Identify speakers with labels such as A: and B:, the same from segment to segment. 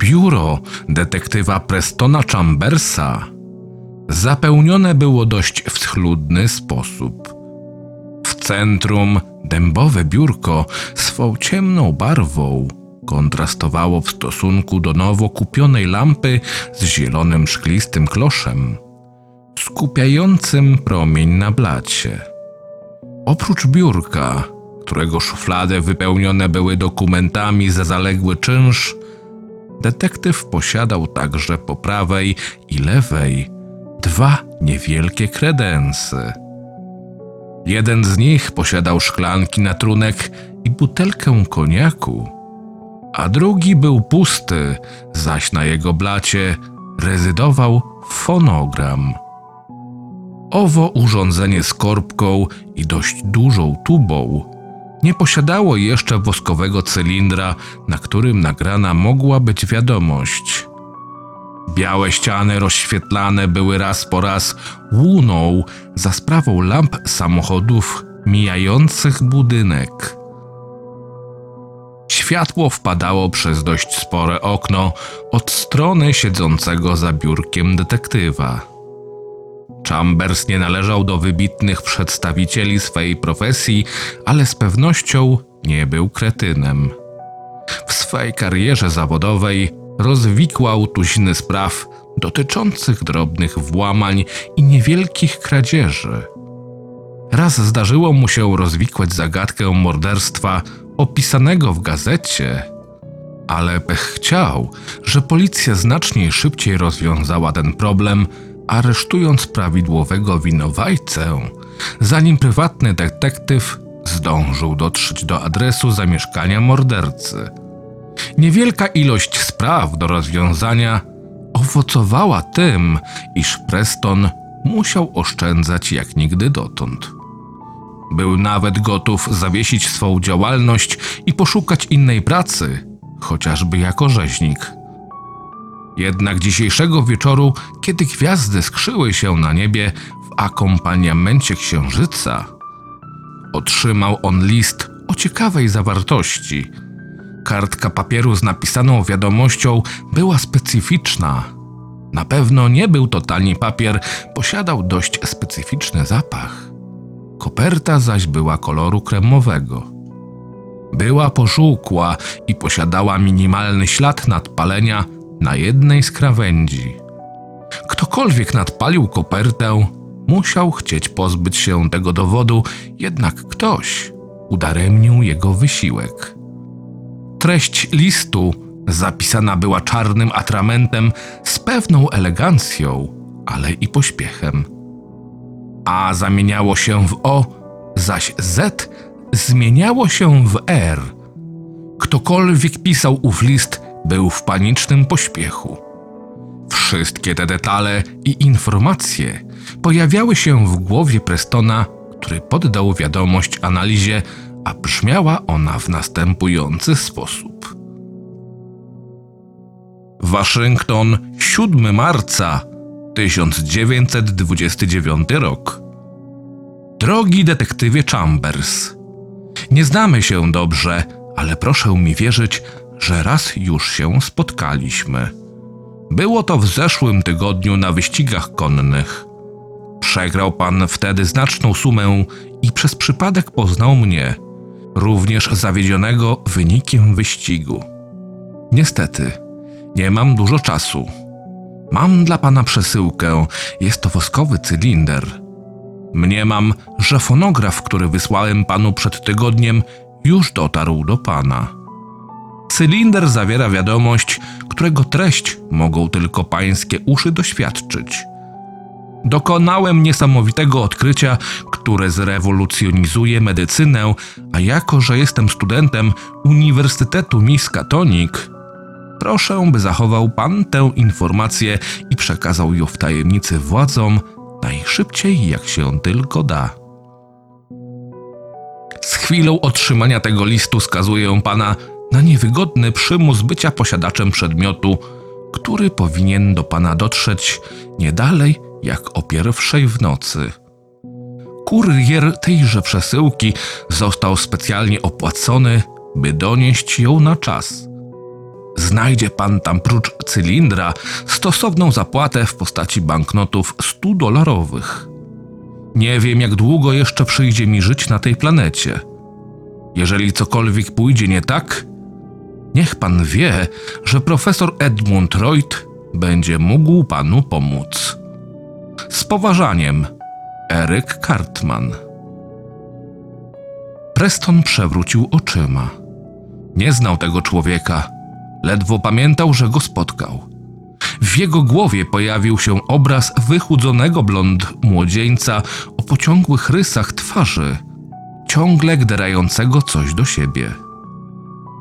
A: Biuro detektywa Prestona Chambersa zapełnione było dość w schludny sposób. W centrum dębowe biurko swą ciemną barwą kontrastowało w stosunku do nowo kupionej lampy z zielonym szklistym kloszem, skupiającym promień na blacie. Oprócz biurka, którego szuflady wypełnione były dokumentami za zaległy czynsz, detektyw posiadał także po prawej i lewej dwa niewielkie kredensy. Jeden z nich posiadał szklanki na trunek i butelkę koniaku, a drugi był pusty, zaś na jego blacie rezydował fonogram. Owo urządzenie z korbką i dość dużą tubą nie posiadało jeszcze woskowego cylindra, na którym nagrana mogła być wiadomość. Białe ściany rozświetlane były raz po raz łuną za sprawą lamp samochodów mijających budynek. Światło wpadało przez dość spore okno od strony siedzącego za biurkiem detektywa. Chambers nie należał do wybitnych przedstawicieli swej profesji, ale z pewnością nie był kretynem. W swej karierze zawodowej rozwikłał tuziny spraw dotyczących drobnych włamań i niewielkich kradzieży. Raz zdarzyło mu się rozwikłać zagadkę morderstwa opisanego w gazecie, ale pech chciał, że policja znacznie szybciej rozwiązała ten problem, aresztując prawidłowego winowajcę, zanim prywatny detektyw zdążył dotrzeć do adresu zamieszkania mordercy. Niewielka ilość spraw do rozwiązania owocowała tym, iż Preston musiał oszczędzać jak nigdy dotąd. Był nawet gotów zawiesić swą działalność i poszukać innej pracy, chociażby jako rzeźnik. Jednak dzisiejszego wieczoru, kiedy gwiazdy skrzyły się na niebie w akompaniamencie księżyca, otrzymał on list o ciekawej zawartości – Kartka papieru z napisaną wiadomością była specyficzna. Na pewno nie był to tani papier, posiadał dość specyficzny zapach. Koperta zaś była koloru kremowego. Była pożółkła i posiadała minimalny ślad nadpalenia na jednej z krawędzi. Ktokolwiek nadpalił kopertę, musiał chcieć pozbyć się tego dowodu, jednak ktoś udaremnił jego wysiłek. Treść listu zapisana była czarnym atramentem z pewną elegancją, ale i pośpiechem. A zamieniało się w O, zaś Z zmieniało się w R. Ktokolwiek pisał ów list, był w panicznym pośpiechu. Wszystkie te detale i informacje pojawiały się w głowie Prestona, który poddał wiadomość analizie a brzmiała ona w następujący sposób. Waszyngton, 7 marca 1929 rok. Drogi detektywie Chambers, nie znamy się dobrze, ale proszę mi wierzyć, że raz już się spotkaliśmy. Było to w zeszłym tygodniu na wyścigach konnych. Przegrał pan wtedy znaczną sumę i przez przypadek poznał mnie również zawiedzionego wynikiem wyścigu. Niestety, nie mam dużo czasu. Mam dla pana przesyłkę, jest to woskowy cylinder. Mniemam, że fonograf, który wysłałem panu przed tygodniem, już dotarł do pana. Cylinder zawiera wiadomość, którego treść mogą tylko pańskie uszy doświadczyć. Dokonałem niesamowitego odkrycia, które zrewolucjonizuje medycynę, a jako, że jestem studentem Uniwersytetu Miskatonic, proszę, by zachował pan tę informację i przekazał ją w tajemnicy władzom najszybciej jak się tylko da. Z chwilą otrzymania tego listu skazuję pana na niewygodny przymus bycia posiadaczem przedmiotu, który powinien do pana dotrzeć nie dalej jak o pierwszej w nocy. Kurier tejże przesyłki został specjalnie opłacony, by donieść ją na czas. Znajdzie pan tam prócz cylindra stosowną zapłatę w postaci banknotów 100 dolarowych. Nie wiem, jak długo jeszcze przyjdzie mi żyć na tej planecie. Jeżeli cokolwiek pójdzie nie tak, niech pan wie, że profesor Edmund Reut będzie mógł panu pomóc. Z poważaniem, Eryk Cartman. Preston przewrócił oczyma. Nie znał tego człowieka, ledwo pamiętał, że go spotkał. W jego głowie pojawił się obraz wychudzonego blond młodzieńca o pociągłych rysach twarzy, ciągle gderającego coś do siebie.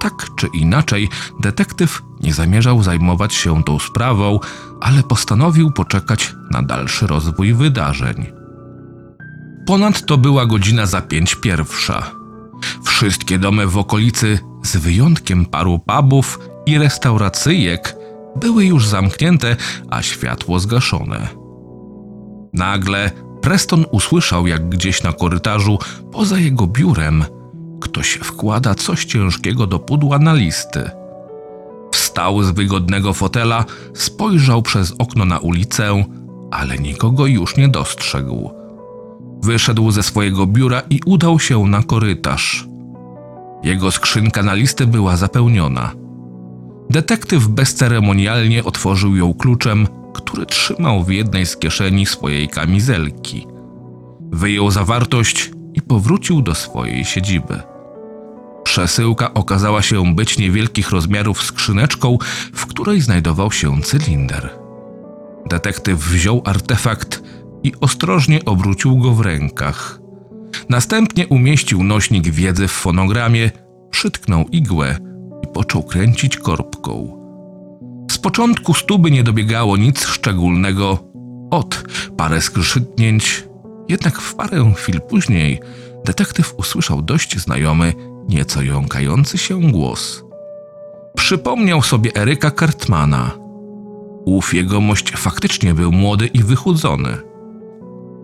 A: Tak czy inaczej, detektyw nie zamierzał zajmować się tą sprawą, ale postanowił poczekać na dalszy rozwój wydarzeń. Ponadto była godzina za pięć pierwsza. Wszystkie domy w okolicy, z wyjątkiem paru pubów i restauracyjek, były już zamknięte, a światło zgaszone. Nagle Preston usłyszał, jak gdzieś na korytarzu, poza jego biurem, ktoś wkłada coś ciężkiego do pudła na listy. Wstał z wygodnego fotela, spojrzał przez okno na ulicę, ale nikogo już nie dostrzegł. Wyszedł ze swojego biura i udał się na korytarz. Jego skrzynka na listy była zapełniona. Detektyw bezceremonialnie otworzył ją kluczem, który trzymał w jednej z kieszeni swojej kamizelki. Wyjął zawartość i powrócił do swojej siedziby. Przesyłka okazała się być niewielkich rozmiarów skrzyneczką, w której znajdował się cylinder. Detektyw wziął artefakt i ostrożnie obrócił go w rękach. Następnie umieścił nośnik wiedzy w fonogramie, przytknął igłę i począł kręcić korbką. Z początku stuby nie dobiegało nic szczególnego. Od parę skrzytnięć, jednak w parę chwil później detektyw usłyszał dość znajomy, nieco jąkający się głos. Przypomniał sobie Eryka Cartmana. Ów jegomość faktycznie był młody i wychudzony.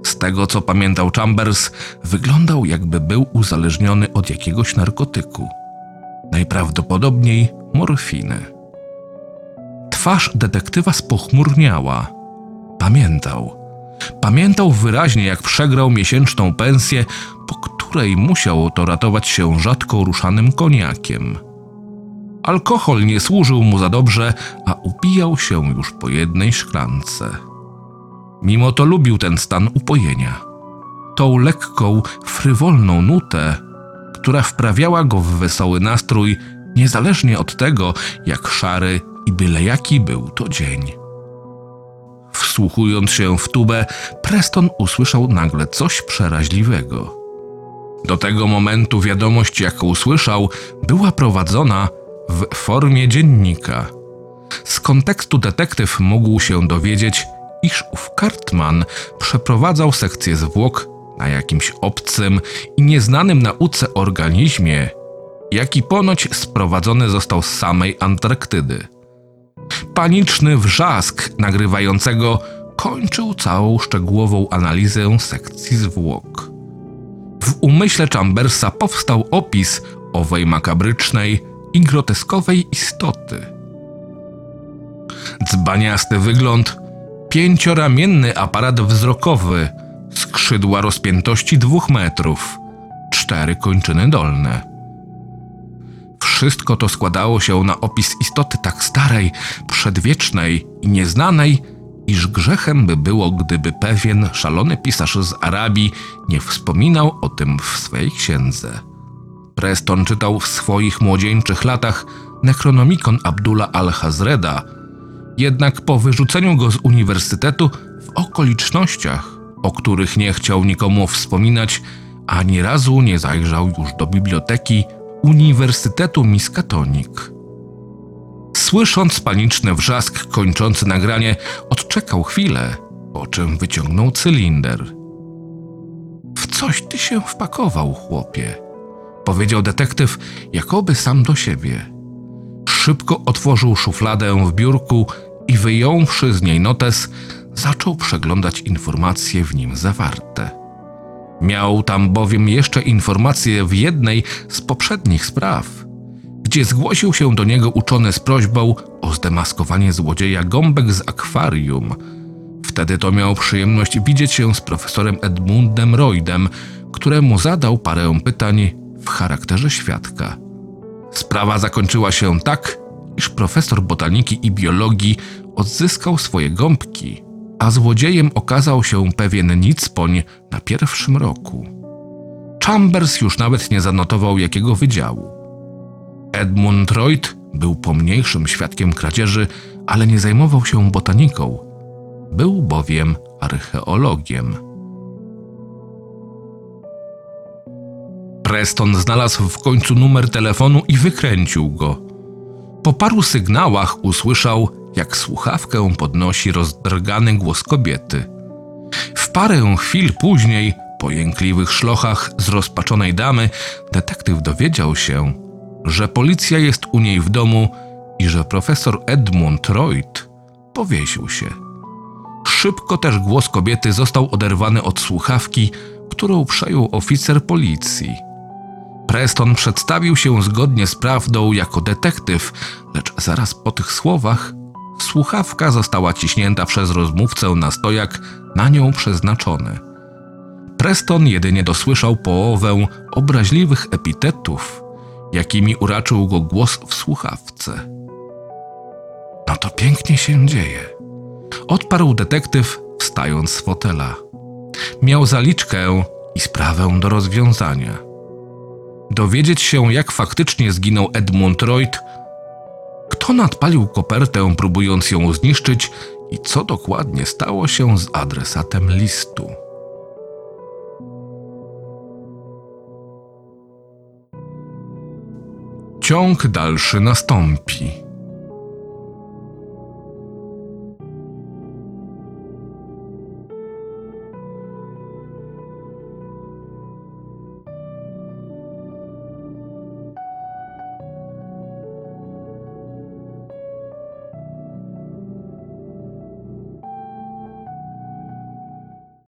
A: Z tego co pamiętał Chambers, wyglądał jakby był uzależniony od jakiegoś narkotyku. Najprawdopodobniej morfiny. Twarz detektywa spochmurniała. Pamiętał. Pamiętał wyraźnie, jak przegrał miesięczną pensję, po której musiał to ratować się rzadko ruszanym koniakiem. Alkohol nie służył mu za dobrze, a upijał się już po jednej szklance. Mimo to lubił ten stan upojenia. Tą lekką, frywolną nutę, która wprawiała go w wesoły nastrój, niezależnie od tego, jak szary i byle jaki był to dzień. Wsłuchując się w tubę, Preston usłyszał nagle coś przeraźliwego. Do tego momentu wiadomość, jaką usłyszał, była prowadzona w formie dziennika. Z kontekstu detektyw mógł się dowiedzieć, iż ów Cartman przeprowadzał sekcję zwłok na jakimś obcym i nieznanym nauce organizmie, jaki ponoć sprowadzony został z samej Antarktydy. Paniczny wrzask nagrywającego kończył całą szczegółową analizę sekcji zwłok. W umyśle Chambersa powstał opis owej makabrycznej i groteskowej istoty. Dzbaniasty wygląd, pięcioramienny aparat wzrokowy, skrzydła rozpiętości dwóch metrów, cztery kończyny dolne. Wszystko to składało się na opis istoty tak starej, przedwiecznej i nieznanej, iż grzechem by było, gdyby pewien szalony pisarz z Arabii nie wspominał o tym w swej księdze. Preston czytał w swoich młodzieńczych latach Necronomicon Abdullah al-Hazreda, jednak po wyrzuceniu go z uniwersytetu w okolicznościach, o których nie chciał nikomu wspominać, ani razu nie zajrzał już do biblioteki Uniwersytetu Miskatonic. Słysząc paniczny wrzask kończący nagranie, odczekał chwilę, po czym wyciągnął cylinder. W coś ty się wpakował, chłopie, powiedział detektyw, jakoby sam do siebie. Szybko otworzył szufladę w biurku i wyjąwszy z niej notes, zaczął przeglądać informacje w nim zawarte. Miał tam bowiem jeszcze informacje w jednej z poprzednich spraw, gdzie zgłosił się do niego uczony z prośbą o zdemaskowanie złodzieja gąbek z akwarium. Wtedy to miał przyjemność widzieć się z profesorem Edmundem Roydem, któremu zadał parę pytań w charakterze świadka. Sprawa zakończyła się tak, iż profesor botaniki i biologii odzyskał swoje gąbki, a złodziejem okazał się pewien nicpoń na pierwszym roku. Chambers już nawet nie zanotował jakiego wydziału. Edmund Reut był pomniejszym świadkiem kradzieży, ale nie zajmował się botaniką. Był bowiem archeologiem. Preston znalazł w końcu numer telefonu i wykręcił go. Po paru sygnałach usłyszał, jak słuchawkę podnosi rozdrgany głos kobiety. W parę chwil później, po jękliwych szlochach zrozpaczonej damy, detektyw dowiedział się, że policja jest u niej w domu i że profesor Edmund Reut powiesił się. Szybko też głos kobiety został oderwany od słuchawki, którą przejął oficer policji. Preston przedstawił się zgodnie z prawdą jako detektyw, lecz zaraz po tych słowach słuchawka została ciśnięta przez rozmówcę na stojak na nią przeznaczony. Preston jedynie dosłyszał połowę obraźliwych epitetów, jakimi uraczył go głos w słuchawce. No to pięknie się dzieje. Odparł detektyw, wstając z fotela. Miał zaliczkę i sprawę do rozwiązania. Dowiedzieć się, jak faktycznie zginął Edmund Reut, kto nadpalił kopertę, próbując ją zniszczyć, i co dokładnie stało się z adresatem listu. Ciąg dalszy nastąpi.